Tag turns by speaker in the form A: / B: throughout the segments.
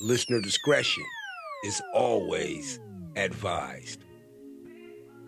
A: Listener discretion is always advised.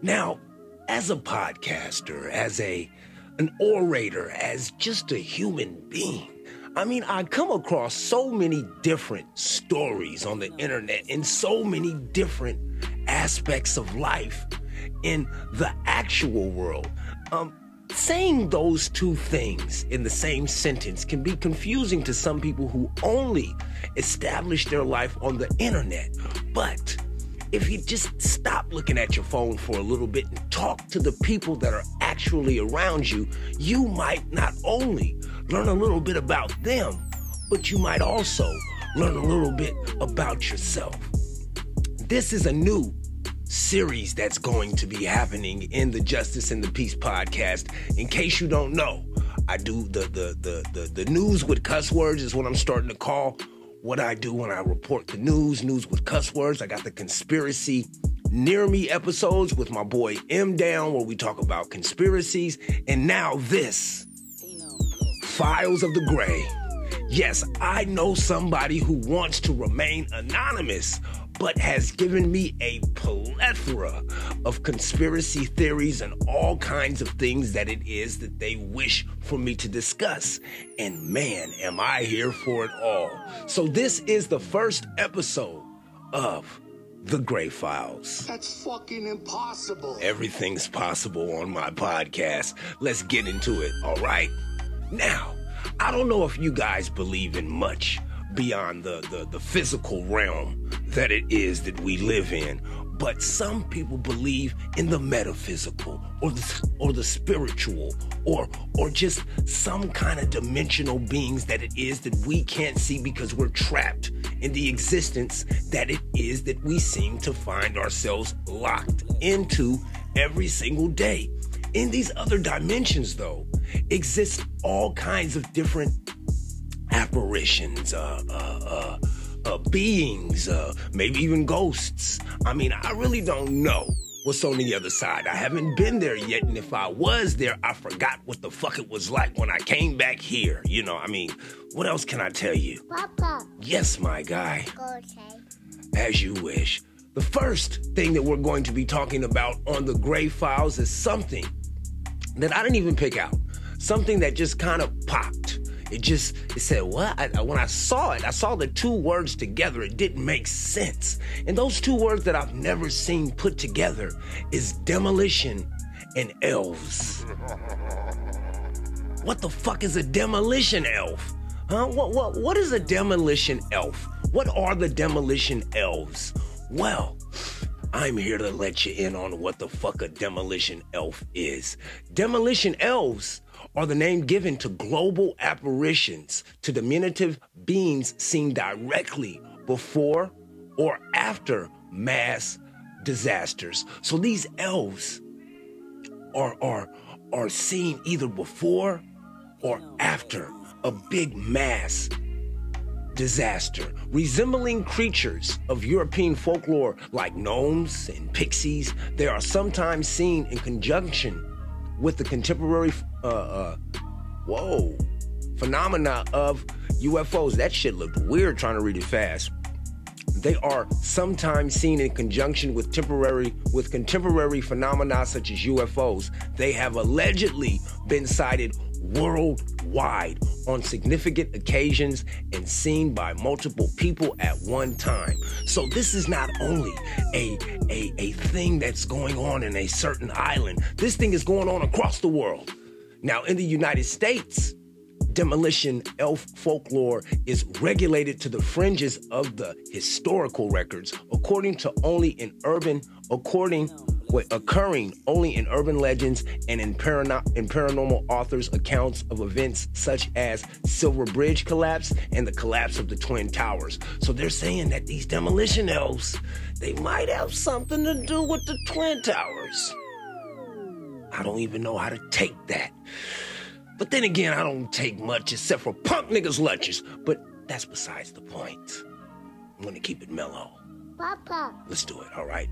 A: Now, as a podcaster, as a an orator, as just a human being, I mean, I come across so many different stories on the internet in so many different aspects of life in the actual world. Um, saying those two things in the same sentence can be confusing to some people who only establish their life on the internet. But if you just stop looking at your phone for a little bit and talk to the people that are actually around you, you might not only learn a little bit about them, but you might also learn a little bit about yourself. This is a new series that's going to be happening in the Justus and the Piece podcast. In case you don't know, I do the the the the, the news with cuss words is what I'm starting to call what I do when I report the news, news with cuss words. I got the conspiracy near me episodes with my boy M Down where we talk about conspiracies. And now this Files of the Gray. Yes, I know somebody who wants to remain anonymous, but has given me a plethora of conspiracy theories and all kinds of things that it is that they wish for me to discuss. And man, am I here for it all. So, this is the first episode of The Gray Files.
B: That's fucking impossible.
A: Everything's possible on my podcast. Let's get into it, all right? Now, I don't know if you guys believe in much beyond the, the, the physical realm that it is that we live in. But some people believe in the metaphysical or the, or the spiritual or or just some kind of dimensional beings that it is that we can't see because we're trapped in the existence that it is that we seem to find ourselves locked into every single day. In these other dimensions though, exist all kinds of different apparitions, uh, uh, uh, uh, beings, uh, maybe even ghosts. I mean, I really don't know what's on the other side. I haven't been there yet, and if I was there, I forgot what the fuck it was like when I came back here. You know, I mean, what else can I tell you?
C: Papa.
A: Yes, my guy,
C: Okay.
A: as you wish. The first thing that we're going to be talking about on the Gray Files is something that I didn't even pick out. Something that just kind of popped. It just it said what? I, when I saw it, I saw the two words together. It didn't make sense. And those two words that I've never seen put together is demolition and elves. What the fuck is a demolition elf? Huh? What what what is a demolition elf? What are the demolition elves? Well, I'm here to let you in on what the fuck a demolition elf is. Demolition elves are the name given to global apparitions, to diminutive beings seen directly before or after mass disasters. So these elves are are are seen either before or after a big mass disaster, resembling creatures of European folklore like gnomes and pixies. They are sometimes seen in conjunction with the contemporary, uh, uh, whoa, phenomena of UFOs. That shit looked weird trying to read it fast. They are sometimes seen in conjunction with temporary with contemporary phenomena such as UFOs. They have allegedly been sighted worldwide on significant occasions and seen by multiple people at one time. So this is not only a, a, a thing that's going on in a certain island, this thing is going on across the world. Now, in the United States, demolition elf folklore is regulated to the fringes of the historical records according to only in urban according occurring only in urban legends and in, parano- in paranormal authors accounts of events such as silver bridge collapse and the collapse of the twin towers so they're saying that these demolition elves they might have something to do with the twin towers i don't even know how to take that but then again, I don't take much except for punk niggas' lunches. But that's besides the point. I'm gonna keep it mellow.
C: Papa.
A: Let's do it, all right?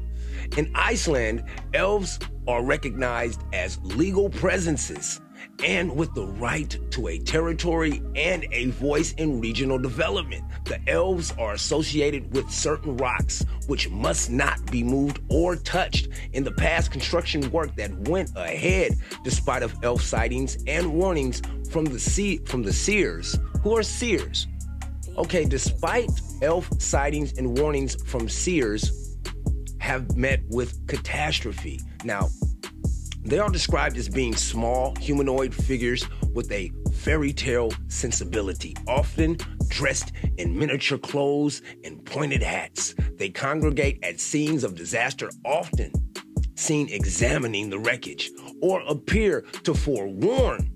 A: In Iceland, elves are recognized as legal presences and with the right to a territory and a voice in regional development. The elves are associated with certain rocks which must not be moved or touched. In the past, construction work that went ahead despite of elf sightings and warnings from the sea from the seers. Who are seers? Okay, despite elf sightings and warnings from seers have met with catastrophe. Now, they are described as being small humanoid figures with a fairy tale sensibility, often dressed in miniature clothes and pointed hats. They congregate at scenes of disaster, often seen examining the wreckage, or appear to forewarn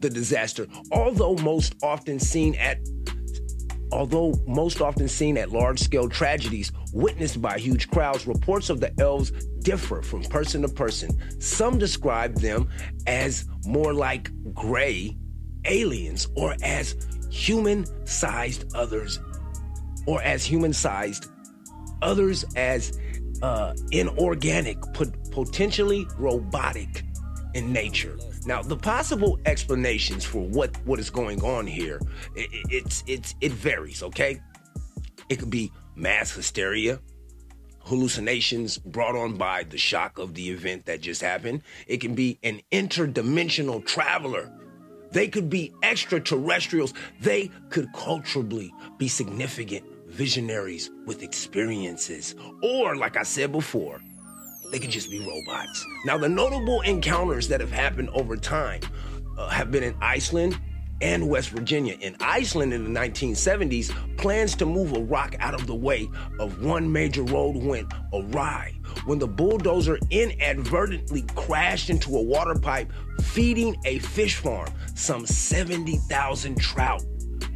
A: the disaster, although most often seen at Although most often seen at large scale tragedies witnessed by huge crowds, reports of the elves differ from person to person. Some describe them as more like gray aliens or as human sized others, or as human sized, others as uh, inorganic, pot- potentially robotic in nature. Now, the possible explanations for what what is going on here, it, it's it's it varies. Okay, it could be mass hysteria, hallucinations brought on by the shock of the event that just happened. It can be an interdimensional traveler. They could be extraterrestrials. They could culturally be significant visionaries with experiences. Or, like I said before, they could just be robots. Now, the notable encounters that have happened over time uh, have been in Iceland and West Virginia. In Iceland in the 1970s, plans to move a rock out of the way of one major road went awry when the bulldozer inadvertently crashed into a water pipe feeding a fish farm. Some 70,000 trout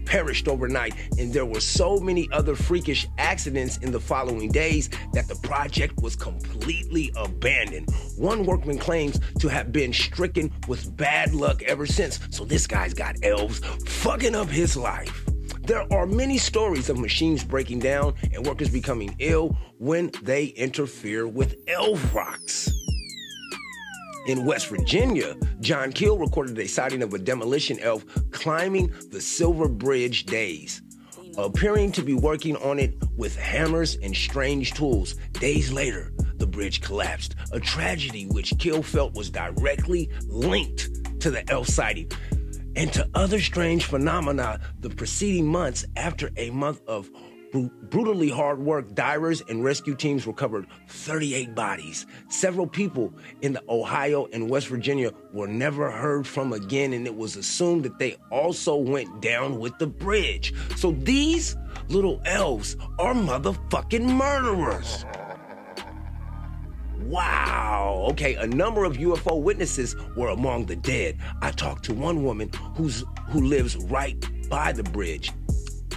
A: perished overnight, and there were so many other freakish accidents in the following days that the project was completely abandoned. One workman claims to have been stricken with bad luck ever since, so this guy's got elves fucking up his life. There are many stories of machines breaking down and workers becoming ill when they interfere with elf rocks. In West Virginia, John Keel recorded a sighting of a demolition elf climbing the Silver Bridge days, appearing to be working on it with hammers and strange tools. Days later, the bridge collapsed, a tragedy which Keel felt was directly linked to the elf sighting and to other strange phenomena the preceding months after a month of brutally hard work, divers and rescue teams recovered 38 bodies. Several people in the Ohio and West Virginia were never heard from again, and it was assumed that they also went down with the bridge. So these little elves are motherfucking murderers. Wow. Okay, a number of UFO witnesses were among the dead. I talked to one woman who's who lives right by the bridge.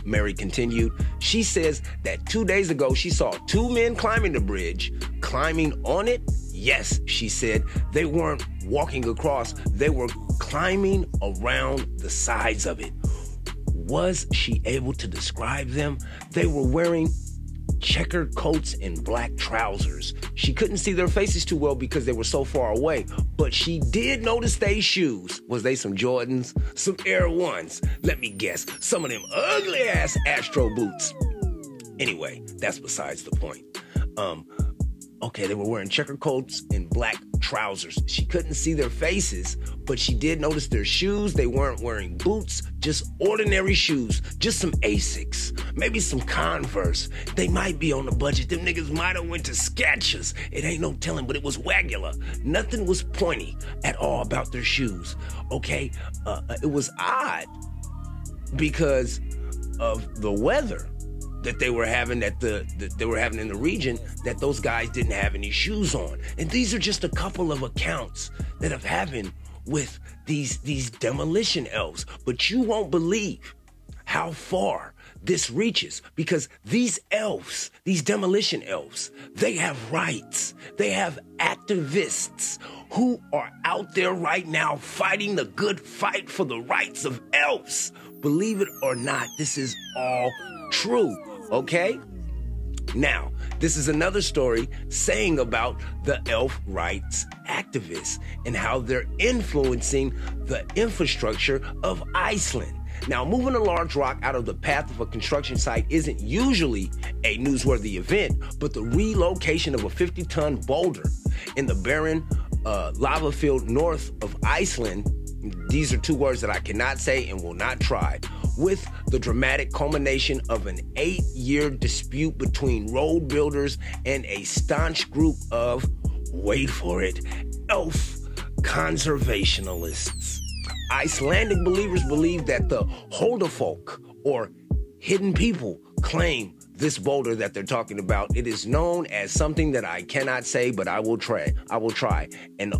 A: Mary continued. She says that two days ago she saw two men climbing the bridge. Climbing on it? Yes, she said. They weren't walking across, they were climbing around the sides of it. Was she able to describe them? They were wearing checkered coats and black trousers. She couldn't see their faces too well because they were so far away, but she did notice their shoes. Was they some Jordans? Some Air Ones? Let me guess, some of them ugly ass Astro boots. Anyway, that's besides the point. Um, okay, they were wearing checker coats and black trousers. She couldn't see their faces, but she did notice their shoes. They weren't wearing boots, just ordinary shoes, just some Asics, maybe some Converse. They might be on the budget. Them niggas might have went to Skechers. It ain't no telling, but it was regular. Nothing was pointy at all about their shoes. Okay, uh, it was odd because of the weather that they were having that the that they were having in the region that those guys didn't have any shoes on. And these are just a couple of accounts that have happened with these these demolition elves. But you won't believe how far this reaches because these elves, these demolition elves, they have rights. They have activists who are out there right now fighting the good fight for the rights of elves. Believe it or not, this is all true. Okay? Now, this is another story saying about the elf rights activists and how they're influencing the infrastructure of Iceland. Now, moving a large rock out of the path of a construction site isn't usually a newsworthy event, but the relocation of a 50 ton boulder in the barren uh, lava field north of Iceland, these are two words that I cannot say and will not try, with the dramatic culmination of an eight year dispute between road builders and a staunch group of, wait for it, elf conservationalists. Icelandic believers believe that the Huldufolk, or hidden people, claim this boulder that they're talking about. It is known as something that I cannot say, but I will try. I will try. An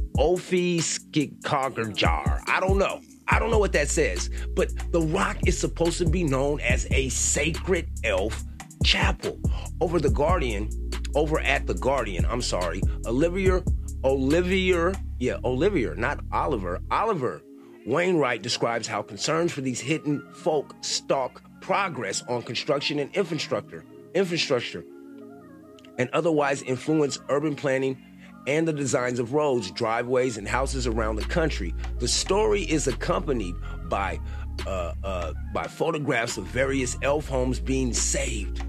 A: jar. I don't know. I don't know what that says, but the rock is supposed to be known as a sacred elf chapel. Over the Guardian, over at the Guardian, I'm sorry, Olivier, Olivier, yeah, Olivier, not Oliver, Oliver Wainwright describes how concerns for these hidden folk stalk progress on construction and infrastructure, infrastructure, and otherwise influence urban planning and the designs of roads, driveways, and houses around the country. The story is accompanied by uh, uh, by photographs of various elf homes being saved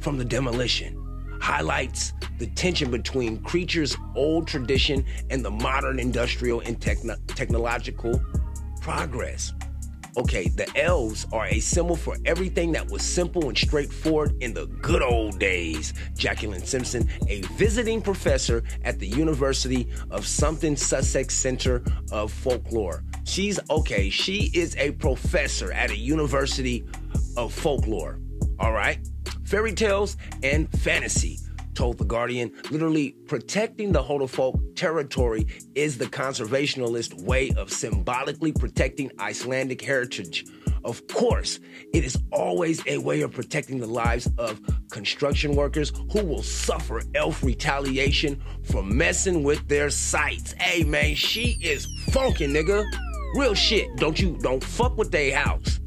A: from the demolition. Highlights the tension between creatures' old tradition and the modern industrial and techno- technological progress. Okay, the elves are a symbol for everything that was simple and straightforward in the good old days. Jacqueline Simpson, a visiting professor at the University of something Sussex Center of Folklore. She's okay, she is a professor at a University of Folklore. All right? Fairy tales and fantasy told The Guardian. Literally, protecting the Huldufolk territory is the conservationalist way of symbolically protecting Icelandic heritage. Of course, it is always a way of protecting the lives of construction workers who will suffer elf retaliation for messing with their sites. Hey man, she is funky, nigga. Real shit. Don't you don't fuck with their house.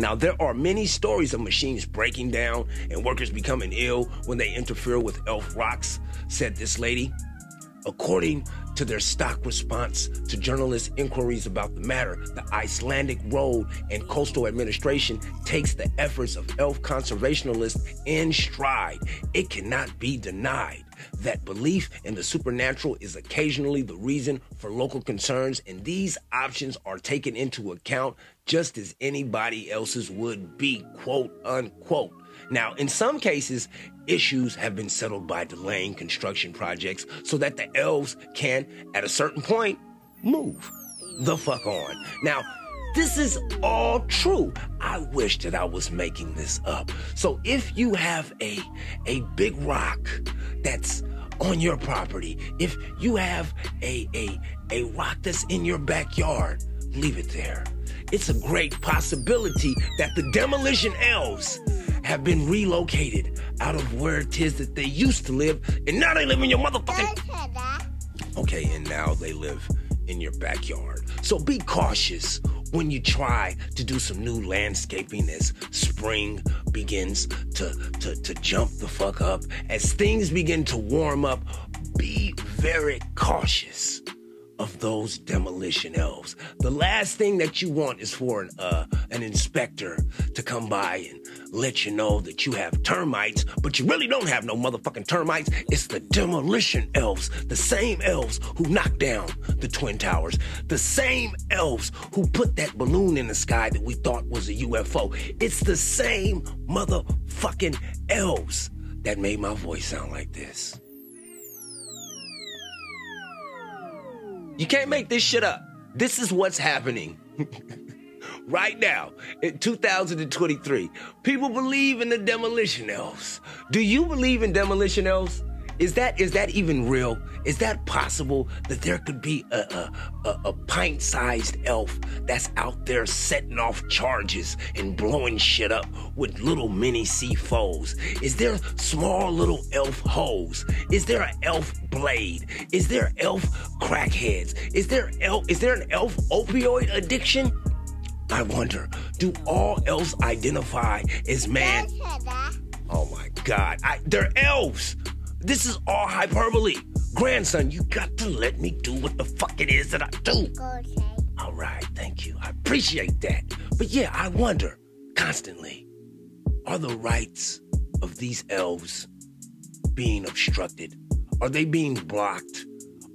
A: Now, there are many stories of machines breaking down and workers becoming ill when they interfere with elf rocks, said this lady. According to their stock response to journalist inquiries about the matter, the Icelandic Road and Coastal Administration takes the efforts of elf conservationists in stride. It cannot be denied that belief in the supernatural is occasionally the reason for local concerns, and these options are taken into account just as anybody else's would be, quote unquote. Now, in some cases, issues have been settled by delaying construction projects so that the elves can, at a certain point, move the fuck on. Now, this is all true. I wish that I was making this up. So if you have a a big rock that's on your property, if you have a a a rock that's in your backyard, leave it there. It's a great possibility that the demolition elves have been relocated out of where it is that they used to live, and now they live in your motherfucking. Okay, and now they live in your backyard. So be cautious when you try to do some new landscaping as spring begins to, to, to jump the fuck up. As things begin to warm up, be very cautious of those demolition elves. The last thing that you want is for an uh, an inspector to come by and let you know that you have termites, but you really don't have no motherfucking termites. It's the demolition elves, the same elves who knocked down the twin towers, the same elves who put that balloon in the sky that we thought was a UFO. It's the same motherfucking elves that made my voice sound like this. You can't make this shit up. This is what's happening right now in 2023. People believe in the demolition elves. Do you believe in demolition elves? Is that is that even real? Is that possible that there could be a a, a, a pint-sized elf that's out there setting off charges and blowing shit up with little mini C4s? Is there small little elf holes? Is there an elf blade? Is there elf crackheads? Is there elf is there an elf opioid addiction? I wonder, do all elves identify as man? Oh my God. I, they're elves. This is all hyperbole. Grandson, you got to let me do what the fuck it is that I do.
C: Okay.
A: All right, thank you. I appreciate that. But yeah, I wonder constantly are the rights of these elves being obstructed? Are they being blocked?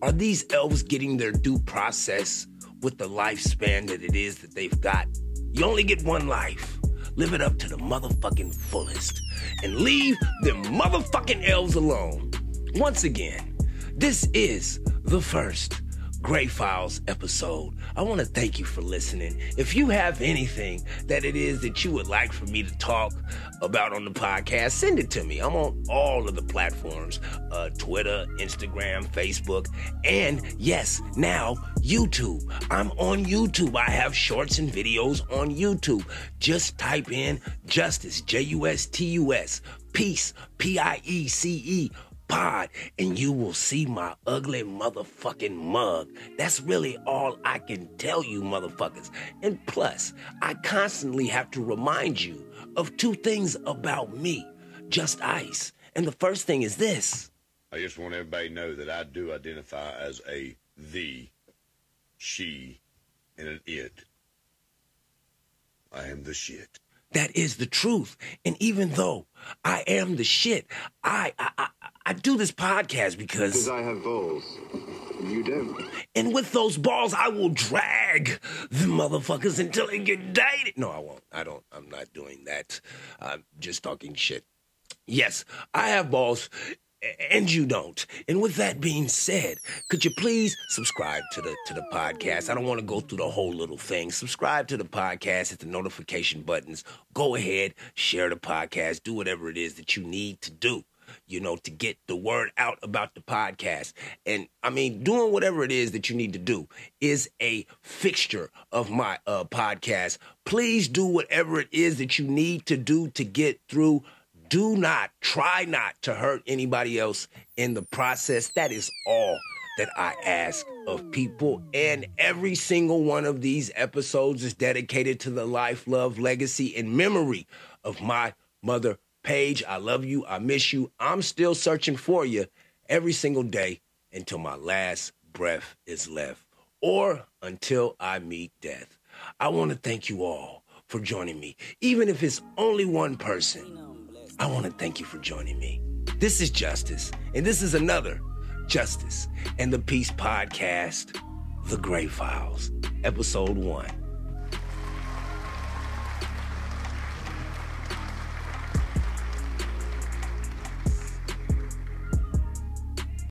A: Are these elves getting their due process with the lifespan that it is that they've got? You only get one life. Live it up to the motherfucking fullest and leave them motherfucking elves alone. Once again, this is the first Gray Files episode. I want to thank you for listening. If you have anything that it is that you would like for me to talk about on the podcast, send it to me. I'm on all of the platforms uh, Twitter, Instagram, Facebook, and yes, now YouTube. I'm on YouTube. I have shorts and videos on YouTube. Just type in Justus, J U S T U S, Piece, P I E C E pod and you will see my ugly motherfucking mug. That's really all I can tell you, motherfuckers. And plus, I constantly have to remind you of two things about me Justus. And the first thing is this.
D: I just want everybody to know that I do identify as a the, she, and an it. I am the shit.
A: That is the truth. And even though I am the shit, I I, I, I do this podcast
B: Because
A: because
B: I have balls. You don't.
A: and with those balls I will drag the motherfuckers until they get dated. No, I won't. I don't. I'm not doing that. I'm just talking shit. Yes, I have balls and you don't. And with that being said, could you please subscribe to the to the podcast? I don't want to go through the whole little thing. Subscribe to the podcast, hit the notification buttons. Go ahead, share the podcast, do whatever it is that you need to do. You know, to get the word out about the podcast. And I mean, doing whatever it is that you need to do is a fixture of my uh, podcast. Please do whatever it is that you need to do to get through do not, try not to hurt anybody else in the process. That is all that I ask of people. And every single one of these episodes is dedicated to the life, love, legacy, and memory of my mother, Paige. I love you. I miss you. I'm still searching for you every single day until my last breath is left or until I meet death. I want to thank you all for joining me, even if it's only one person. I want to thank you for joining me. This is Justus, and this is another Justus and the Piece podcast, The Gray Files, Episode 1.